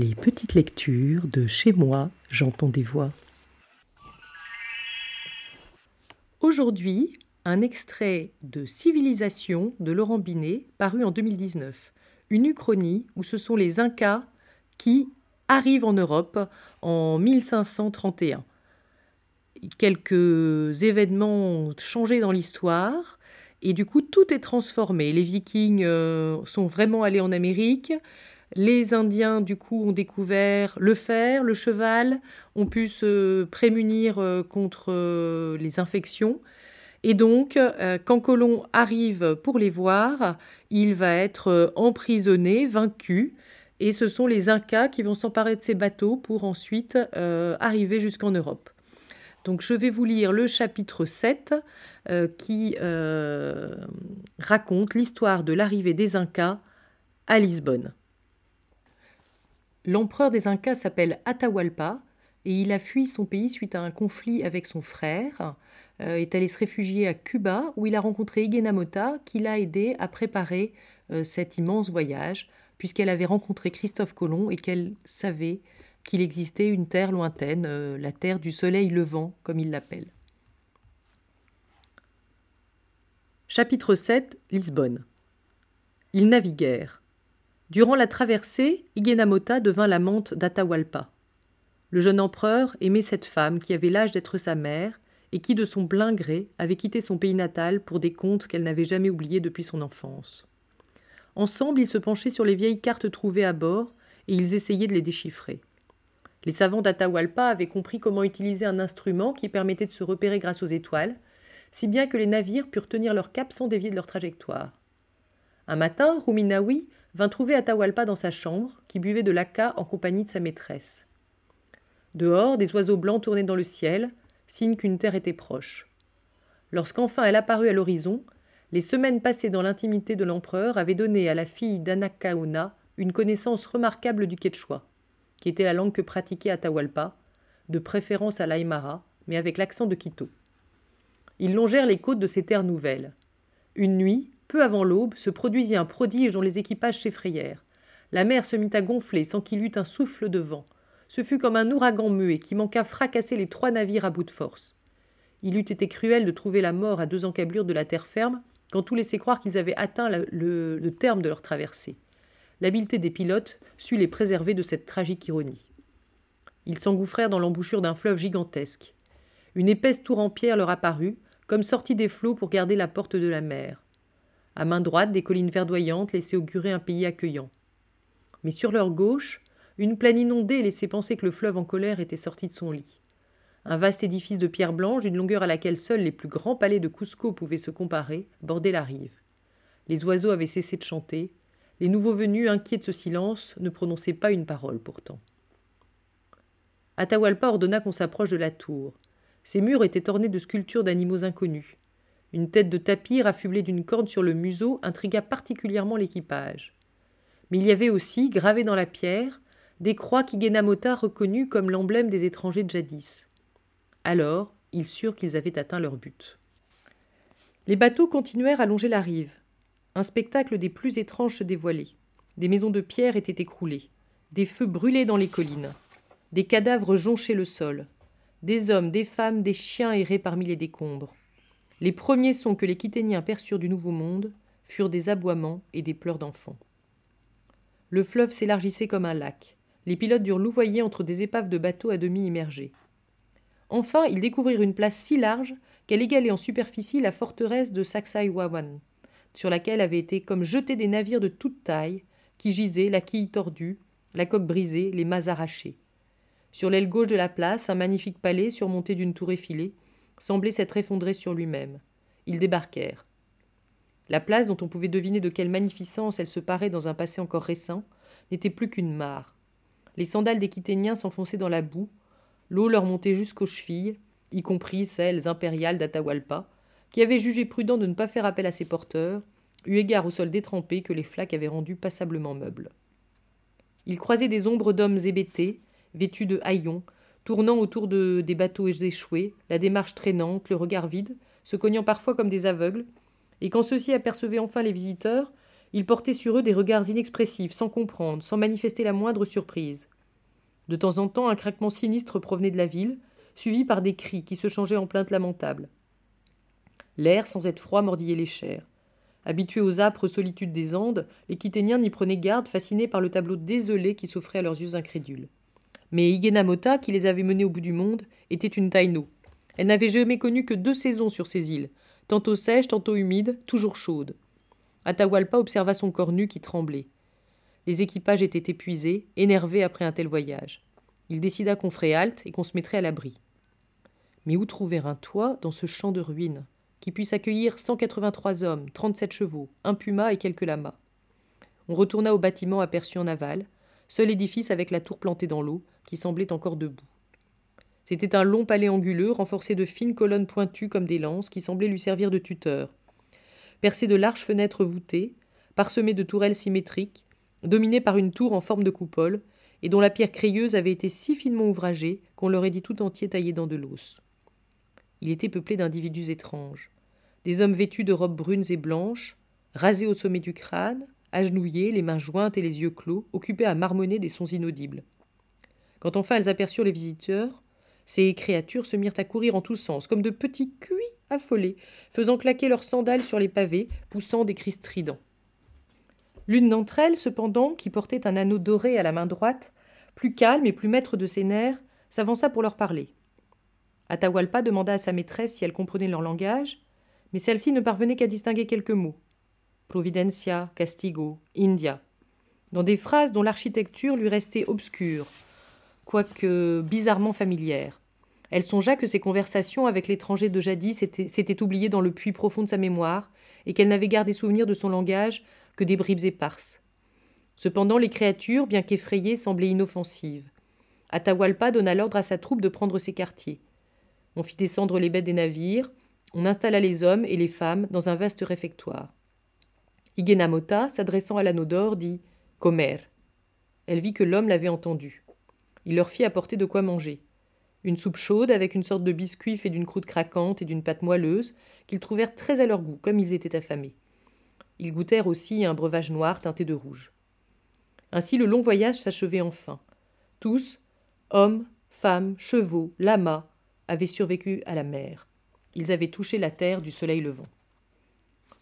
Les petites lectures de chez moi, j'entends des voix. Aujourd'hui, un extrait de Civilisation de Laurent Binet, paru en 2019. Une uchronie où ce sont les Incas qui arrivent en Europe en 1531. Quelques événements ont changé dans l'histoire et du coup tout est transformé. Les Vikings euh, sont vraiment allés en Amérique. Les Indiens, du coup, ont découvert le fer, le cheval, ont pu se prémunir euh, contre euh, les infections. Et donc, euh, quand Colomb arrive pour les voir, il va être emprisonné, vaincu, et ce sont les Incas qui vont s'emparer de ces bateaux pour ensuite arriver jusqu'en Europe. Donc je vais vous lire le chapitre 7 qui raconte l'histoire de l'arrivée des Incas à Lisbonne. L'empereur des Incas s'appelle Atahualpa et il a fui son pays suite à un conflit avec son frère, euh, est allé se réfugier à Cuba où il a rencontré Mota qui l'a aidé à préparer euh, cet immense voyage puisqu'elle avait rencontré Christophe Colomb et qu'elle savait qu'il existait une terre lointaine, euh, la terre du soleil levant comme il l'appelle. Chapitre 7 Lisbonne. Ils naviguèrent. Durant la traversée, Igenamota devint l'amante d'Atahualpa. Le jeune empereur aimait cette femme qui avait l'âge d'être sa mère et qui, de son plein gré, avait quitté son pays natal pour des contes qu'elle n'avait jamais oubliés depuis son enfance. Ensemble, ils se penchaient sur les vieilles cartes trouvées à bord et ils essayaient de les déchiffrer. Les savants d'Atahualpa avaient compris comment utiliser un instrument qui permettait de se repérer grâce aux étoiles, si bien que les navires purent tenir leur cap sans dévier de leur trajectoire. Un matin, Ruminawi vint trouver Atahualpa dans sa chambre, qui buvait de l'aca en compagnie de sa maîtresse. Dehors, des oiseaux blancs tournaient dans le ciel, signe qu'une terre était proche. Lorsqu'enfin elle apparut à l'horizon, les semaines passées dans l'intimité de l'empereur avaient donné à la fille d'Anacaona une connaissance remarquable du quechua, qui était la langue que pratiquait Atahualpa, de préférence à l'Aymara, mais avec l'accent de Quito. Ils longèrent les côtes de ces terres nouvelles. Une nuit, peu avant l'aube, se produisit un prodige dont les équipages s'effrayèrent. La mer se mit à gonfler sans qu'il eût un souffle de vent. Ce fut comme un ouragan muet qui manqua fracasser les trois navires à bout de force. Il eût été cruel de trouver la mort à deux encablures de la terre ferme, quand tout laissait croire qu'ils avaient atteint le terme de leur traversée. L'habileté des pilotes sut les préserver de cette tragique ironie. Ils s'engouffrèrent dans l'embouchure d'un fleuve gigantesque. Une épaisse tour en pierre leur apparut, comme sortie des flots pour garder la porte de la mer. À main droite, des collines verdoyantes laissaient augurer un pays accueillant. Mais sur leur gauche, une plaine inondée laissait penser que le fleuve en colère était sorti de son lit. Un vaste édifice de pierre blanche, d'une longueur à laquelle seuls les plus grands palais de Cusco pouvaient se comparer, bordait la rive. Les oiseaux avaient cessé de chanter. Les nouveaux venus, inquiets de ce silence, ne prononçaient pas une parole pourtant. Atahualpa ordonna qu'on s'approche de la tour. Ses murs étaient ornés de sculptures d'animaux inconnus. Une tête de tapir affublée d'une corde sur le museau intrigua particulièrement l'équipage. Mais il y avait aussi, gravés dans la pierre, des croix qu'Igenamota reconnut comme l'emblème des étrangers de jadis. Alors, ils surent qu'ils avaient atteint leur but. Les bateaux continuèrent à longer la rive. Un spectacle des plus étranges se dévoilait. Des maisons de pierre étaient écroulées. Des feux brûlaient dans les collines. Des cadavres jonchaient le sol. Des hommes, des femmes, des chiens erraient parmi les décombres. Les premiers sons que les Quiténiens perçurent du Nouveau Monde furent des aboiements et des pleurs d'enfants. Le fleuve s'élargissait comme un lac. Les pilotes durent louvoyer entre des épaves de bateaux à demi immergés. Enfin, ils découvrirent une place si large qu'elle égalait en superficie la forteresse de Sacsayhuaman, sur laquelle avaient été comme jetés des navires de toute taille, qui gisaient, la quille tordue, la coque brisée, les mâts arrachés. Sur l'aile gauche de la place, un magnifique palais surmonté d'une tour effilée, semblait s'être effondré sur lui-même. Ils débarquèrent. La place, dont on pouvait deviner de quelle magnificence elle se parait dans un passé encore récent, n'était plus qu'une mare. Les sandales des Quiténiens s'enfonçaient dans la boue, l'eau leur montait jusqu'aux chevilles, y compris celles impériales d'Atahualpa, qui avait jugé prudent de ne pas faire appel à ses porteurs, eu égard au sol détrempé que les flaques avaient rendu passablement meuble. Ils croisaient des ombres d'hommes hébétés, vêtus de haillons, tournant autour de, des bateaux échoués, la démarche traînante, le regard vide, se cognant parfois comme des aveugles, et quand ceux-ci apercevaient enfin les visiteurs, Ils portaient sur eux des regards inexpressifs, sans comprendre, sans manifester la moindre surprise. De temps en temps, un craquement sinistre provenait de la ville, suivi par des cris qui se changeaient en plaintes lamentables. L'air, sans être froid, mordillait les chairs. Habitués aux âpres solitudes des Andes, les Quiténiens n'y prenaient garde, fascinés par le tableau désolé qui s'offrait à leurs yeux incrédules. Mais Igenamota, qui les avait menés au bout du monde, était une Taino. Elle n'avait jamais connu que deux saisons sur ces îles, tantôt sèches, tantôt humides, toujours chaudes. Atahualpa observa son corps nu qui tremblait. Les équipages étaient épuisés, énervés après un tel voyage. Il décida qu'on ferait halte et qu'on se mettrait à l'abri. Mais où trouver un toit dans ce champ de ruines, qui puisse accueillir 183 hommes, 37 chevaux, un puma et quelques lamas? On retourna au bâtiment aperçu en aval, seul édifice avec la tour plantée dans l'eau, qui semblait encore debout. C'était un long palais anguleux, renforcé de fines colonnes pointues comme des lances, qui semblaient lui servir de tuteur. Percé de larges fenêtres voûtées, parsemé de tourelles symétriques, dominé par une tour en forme de coupole, et dont la pierre crayeuse avait été si finement ouvragée qu'on l'aurait dit tout entier taillé dans de l'os. Il était peuplé d'individus étranges, des hommes vêtus de robes brunes et blanches, rasés au sommet du crâne, agenouillés, les mains jointes et les yeux clos, occupés à marmonner des sons inaudibles. Quand enfin elles aperçurent les visiteurs, ces créatures se mirent à courir en tous sens, comme de petits cuits affolés, faisant claquer leurs sandales sur les pavés, poussant des cris stridents. L'une d'entre elles, cependant, qui portait un anneau doré à la main droite, plus calme et plus maître de ses nerfs, s'avança pour leur parler. Atahualpa demanda à sa maîtresse si elle comprenait leur langage, mais celle-ci ne parvenait qu'à distinguer quelques mots. Providencia, Castigo, India, dans des phrases dont l'architecture lui restait obscure, quoique bizarrement familière. Elle songea que ses conversations avec l'étranger de jadis s'étaient oubliées dans le puits profond de sa mémoire, et qu'elle n'avait gardé souvenir de son langage que des bribes éparses. Cependant, les créatures, bien qu'effrayées, semblaient inoffensives. Atahualpa donna l'ordre à sa troupe de prendre ses quartiers. On fit descendre les bêtes des navires, on installa les hommes et les femmes dans un vaste réfectoire. Igenamota, s'adressant à l'anneau d'or, dit Comer. Elle vit que l'homme l'avait entendu. Il leur fit apporter de quoi manger. Une soupe chaude avec une sorte de biscuit fait d'une croûte craquante et d'une pâte moelleuse, qu'ils trouvèrent très à leur goût, comme ils étaient affamés. Ils goûtèrent aussi un breuvage noir teinté de rouge. Ainsi le long voyage s'achevait enfin. Tous, hommes, femmes, chevaux, lamas, avaient survécu à la mer. Ils avaient touché la terre du soleil levant.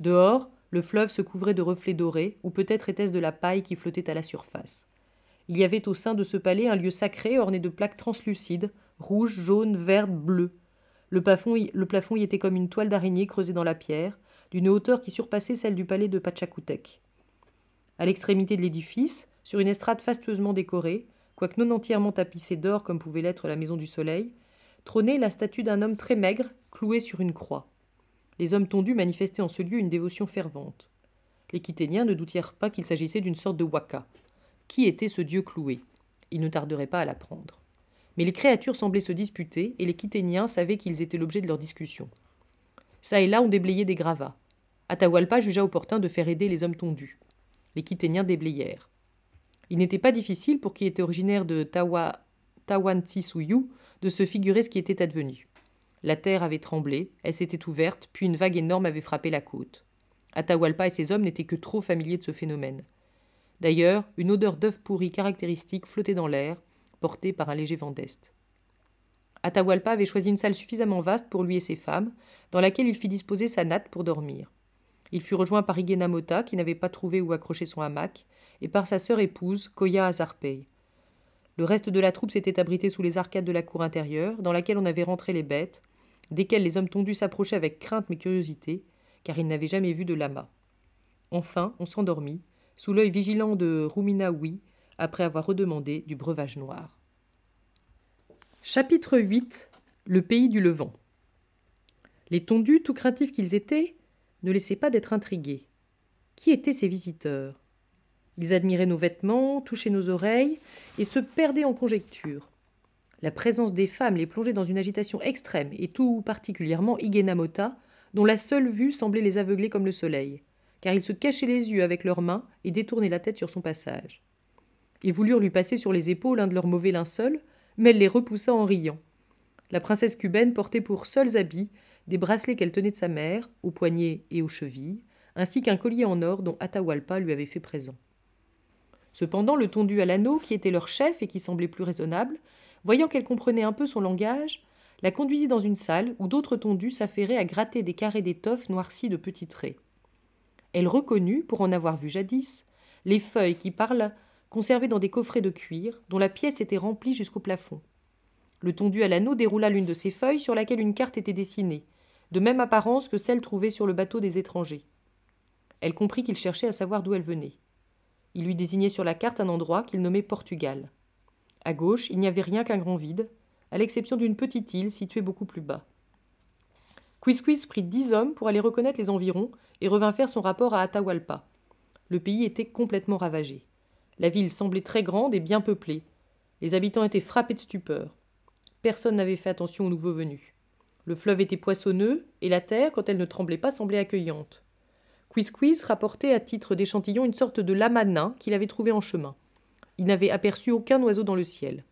Dehors, le fleuve se couvrait de reflets dorés, ou peut-être était-ce de la paille qui flottait à la surface. Il y avait au sein de ce palais un lieu sacré orné de plaques translucides, rouges, jaunes, vertes, bleues. Le plafond, y, était comme une toile d'araignée creusée dans la pierre, d'une hauteur qui surpassait celle du palais de Pachacutec. À l'extrémité de l'édifice, sur une estrade fastueusement décorée, quoique non entièrement tapissée d'or comme pouvait l'être la maison du soleil, trônait la statue d'un homme très maigre, cloué sur une croix. Les hommes tondus manifestaient en ce lieu une dévotion fervente. Les Quiténiens ne doutèrent pas qu'il s'agissait d'une sorte de waka. Qui était ce dieu cloué? Ils ne tarderaient pas à l'apprendre. Mais les créatures semblaient se disputer, et les Quiténiens savaient qu'ils étaient l'objet de leur discussion. Ça et là, on déblayait des gravats. Atahualpa jugea opportun de faire aider les hommes tondus. Les Quiténiens déblayèrent. Il n'était pas difficile pour qui était originaire de Tawa, Tawantissuyu de se figurer ce qui était advenu. La terre avait tremblé, elle s'était ouverte, puis une vague énorme avait frappé la côte. Atahualpa et ses hommes n'étaient que trop familiers de ce phénomène. D'ailleurs, une odeur d'œuf pourri caractéristique flottait dans l'air, portée par un léger vent d'est. Atahualpa avait choisi une salle suffisamment vaste pour lui et ses femmes, dans laquelle il fit disposer sa natte pour dormir. Il fut rejoint par Igenamota, qui n'avait pas trouvé où accrocher son hamac, et par sa sœur épouse, Koya Azarpei. Le reste de la troupe s'était abrité sous les arcades de la cour intérieure, dans laquelle on avait rentré les bêtes, desquelles les hommes tondus s'approchaient avec crainte mais curiosité, car ils n'avaient jamais vu de lama. Enfin, on s'endormit, sous l'œil vigilant de Ruminaoui, après avoir redemandé du breuvage noir. Chapitre 8 Le pays du Levant. Les tondus, tout craintifs qu'ils étaient, ne laissaient pas d'être intrigués. Qui étaient ces visiteurs? Ils admiraient nos vêtements, touchaient nos oreilles, et se perdaient en conjectures. La présence des femmes les plongeait dans une agitation extrême, et tout particulièrement Igenamota, dont la seule vue semblait les aveugler comme le soleil, car ils se cachaient les yeux avec leurs mains et détournaient la tête sur son passage. Ils voulurent lui passer sur les épaules un de leurs mauvais linceuls, mais elle les repoussa en riant. La princesse cubaine portait pour seuls habits des bracelets qu'elle tenait de sa mère, aux poignets et aux chevilles, ainsi qu'un collier en or dont Atahualpa lui avait fait présent. Cependant, le tondu à l'anneau, qui était leur chef et qui semblait plus raisonnable, voyant qu'elle comprenait un peu son langage, la conduisit dans une salle où d'autres tondus s'affairaient à gratter des carrés d'étoffe noircis de petits traits. Elle reconnut, pour en avoir vu jadis, les feuilles qui parlent conservées dans des coffrets de cuir, dont la pièce était remplie jusqu'au plafond. Le tondu à l'anneau déroula l'une de ces feuilles sur laquelle une carte était dessinée, de même apparence que celle trouvée sur le bateau des étrangers. Elle comprit qu'il cherchait à savoir d'où elle venait. Il lui désignait sur la carte un endroit qu'il nommait Portugal. À gauche, il n'y avait rien qu'un grand vide, à l'exception d'une petite île située beaucoup plus bas. Quisquis prit dix hommes pour aller reconnaître les environs et revint faire son rapport à Atahualpa. Le pays était complètement ravagé. La ville semblait très grande et bien peuplée. Les habitants étaient frappés de stupeur. Personne n'avait fait attention aux nouveaux venus. Le fleuve était poissonneux, et la terre, quand elle ne tremblait pas, semblait accueillante. Quisquis rapportait à titre d'échantillon une sorte de lama nain qu'il avait trouvé en chemin. Il n'avait aperçu aucun oiseau dans le ciel.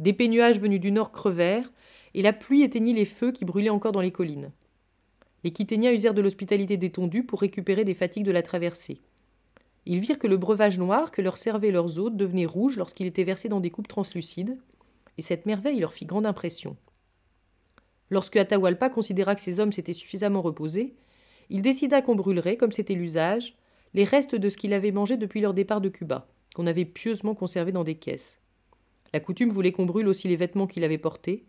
Des nuages venus du nord crevèrent, et la pluie éteignit les feux qui brûlaient encore dans les collines. Les Quiténiens usèrent de l'hospitalité détendue pour récupérer des fatigues de la traversée. Ils virent que le breuvage noir que leur servaient leurs hôtes devenait rouge lorsqu'il était versé dans des coupes translucides, et cette merveille leur fit grande impression. Lorsque Atahualpa considéra que ses hommes s'étaient suffisamment reposés, il décida qu'on brûlerait, comme c'était l'usage, les restes de ce qu'il avait mangé depuis leur départ de Cuba, qu'on avait pieusement conservé dans des caisses. La coutume voulait qu'on brûle aussi les vêtements qu'il avait portés.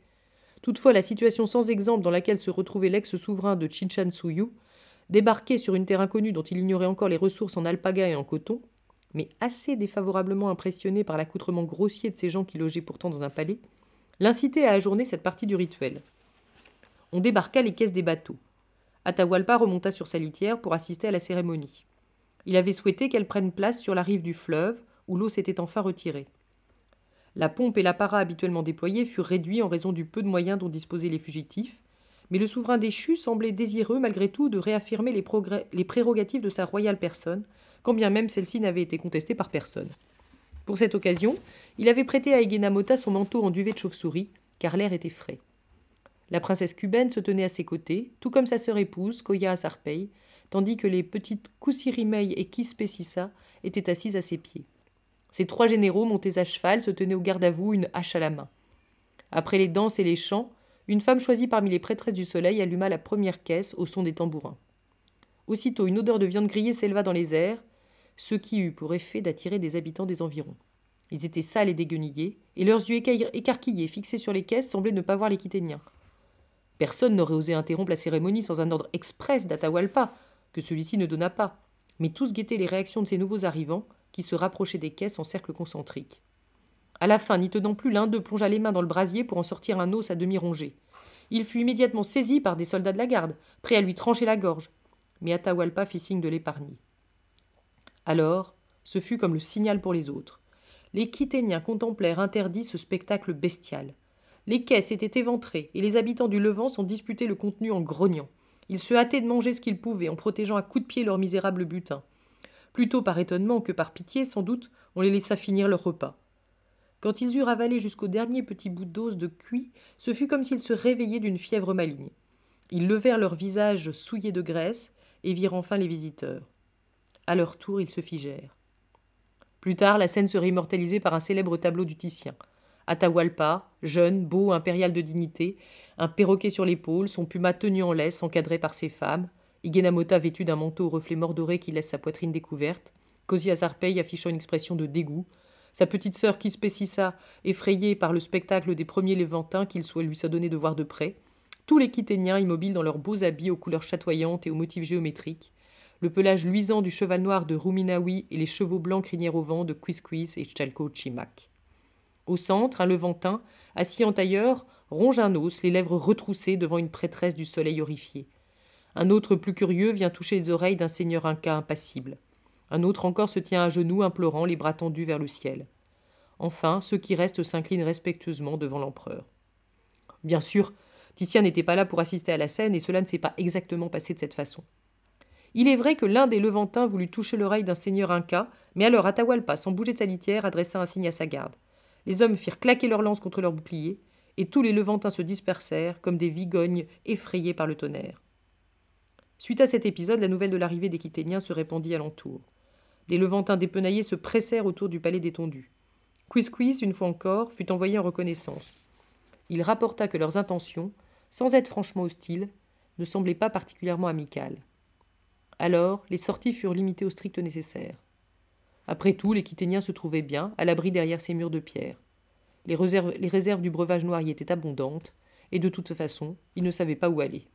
Toutefois, la situation sans exemple dans laquelle se retrouvait l'ex-souverain de Chinchansuyu, débarqué sur une terre inconnue dont il ignorait encore les ressources en alpaga et en coton, mais assez défavorablement impressionné par l'accoutrement grossier de ces gens qui logeaient pourtant dans un palais, l'incitait à ajourner cette partie du rituel on débarqua les caisses des bateaux. Atahualpa remonta sur sa litière pour assister à la cérémonie. Il avait souhaité qu'elle prenne place sur la rive du fleuve, où l'eau s'était enfin retirée. La pompe et l'apparat habituellement déployés furent réduits en raison du peu de moyens dont disposaient les fugitifs, mais le souverain déchu semblait désireux malgré tout de réaffirmer les, prérogatives de sa royale personne, quand bien même celle-ci n'avait été contestée par personne. Pour cette occasion, il avait prêté à Egenamota son manteau en duvet de chauve-souris, car l'air était frais. La princesse cubaine se tenait à ses côtés, tout comme sa sœur épouse, Koya Asarpei, tandis que les petites Kusirimei et Kispesissa étaient assises à ses pieds. Ces trois généraux montés à cheval se tenaient au garde à vous, une hache à la main. Après les danses et les chants, une femme choisie parmi les prêtresses du soleil alluma la première caisse au son des tambourins. Aussitôt, une odeur de viande grillée s'éleva dans les airs, ce qui eut pour effet d'attirer des habitants des environs. Ils étaient sales et déguenillés, et leurs yeux écarquillés fixés sur les caisses semblaient ne pas voir les Quiténiens. Personne n'aurait osé interrompre la cérémonie sans un ordre express d'Atahualpa, que celui-ci ne donna pas, mais tous guettaient les réactions de ces nouveaux arrivants, qui se rapprochaient des caisses en cercle concentrique. À la fin, n'y tenant plus, l'un d'eux plongea les mains dans le brasier pour en sortir un os à demi rongé. Il fut immédiatement saisi par des soldats de la garde, prêts à lui trancher la gorge, mais Atahualpa fit signe de l'épargner. Alors, ce fut comme le signal pour les autres. Les Quiténiens contemplèrent interdits ce spectacle bestial. Les caisses étaient éventrées, et les habitants du Levant s'en disputaient le contenu en grognant. Ils se hâtaient de manger ce qu'ils pouvaient, en protégeant à coups de pied leur misérable butin. Plutôt par étonnement que par pitié, sans doute, on les laissa finir leur repas. Quand ils eurent avalé jusqu'au dernier petit bout d'os de cuit, ce fut comme s'ils se réveillaient d'une fièvre maligne. Ils levèrent leurs visages souillés de graisse et virent enfin les visiteurs. À leur tour, ils se figèrent. Plus tard, la scène serait immortalisée par un célèbre tableau du Titien. Atahualpa, jeune, beau, impérial de dignité, un perroquet sur l'épaule, son puma tenu en laisse, encadré par ses femmes, Igenamota vêtu d'un manteau au reflet mordoré qui laisse sa poitrine découverte, Kosi Azarpei affichant une expression de dégoût, sa petite sœur Kispessissa, effrayée par le spectacle des premiers Léventins qu'il soit lui donné de voir de près, tous les Quiténiens immobiles dans leurs beaux habits aux couleurs chatoyantes et aux motifs géométriques, le pelage luisant du cheval noir de Ruminawi et les chevaux blancs crinières au vent de Quisquis et Chalco Chimac. Au centre, un Levantin, assis en tailleur, ronge un os, les lèvres retroussées devant une prêtresse du soleil horrifié. Un autre plus curieux vient toucher les oreilles d'un seigneur inca impassible. Un autre encore se tient à genoux, implorant, les bras tendus vers le ciel. Enfin, ceux qui restent s'inclinent respectueusement devant l'empereur. Bien sûr, Titien n'était pas là pour assister à la scène, et cela ne s'est pas exactement passé de cette façon. Il est vrai que l'un des Levantins voulut toucher l'oreille d'un seigneur inca, mais alors Atahualpa, sans bouger de sa litière, adressa un signe à sa garde. Les hommes firent claquer leurs lances contre leurs boucliers, et tous les Levantins se dispersèrent comme des vigognes effrayés par le tonnerre. Suite à cet épisode, la nouvelle de l'arrivée des Quiténiens se répandit alentour. Des Levantins dépenaillés se pressèrent autour du palais détendu. Quisquis, une fois encore, fut envoyé en reconnaissance. Il rapporta que leurs intentions, sans être franchement hostiles, ne semblaient pas particulièrement amicales. Alors, les sorties furent limitées au strict nécessaire. Après tout, les Quiténiens se trouvaient bien, à l'abri derrière ces murs de pierre. Les réserves, les réserves du breuvage noir y étaient abondantes, et de toute façon, ils ne savaient pas où aller.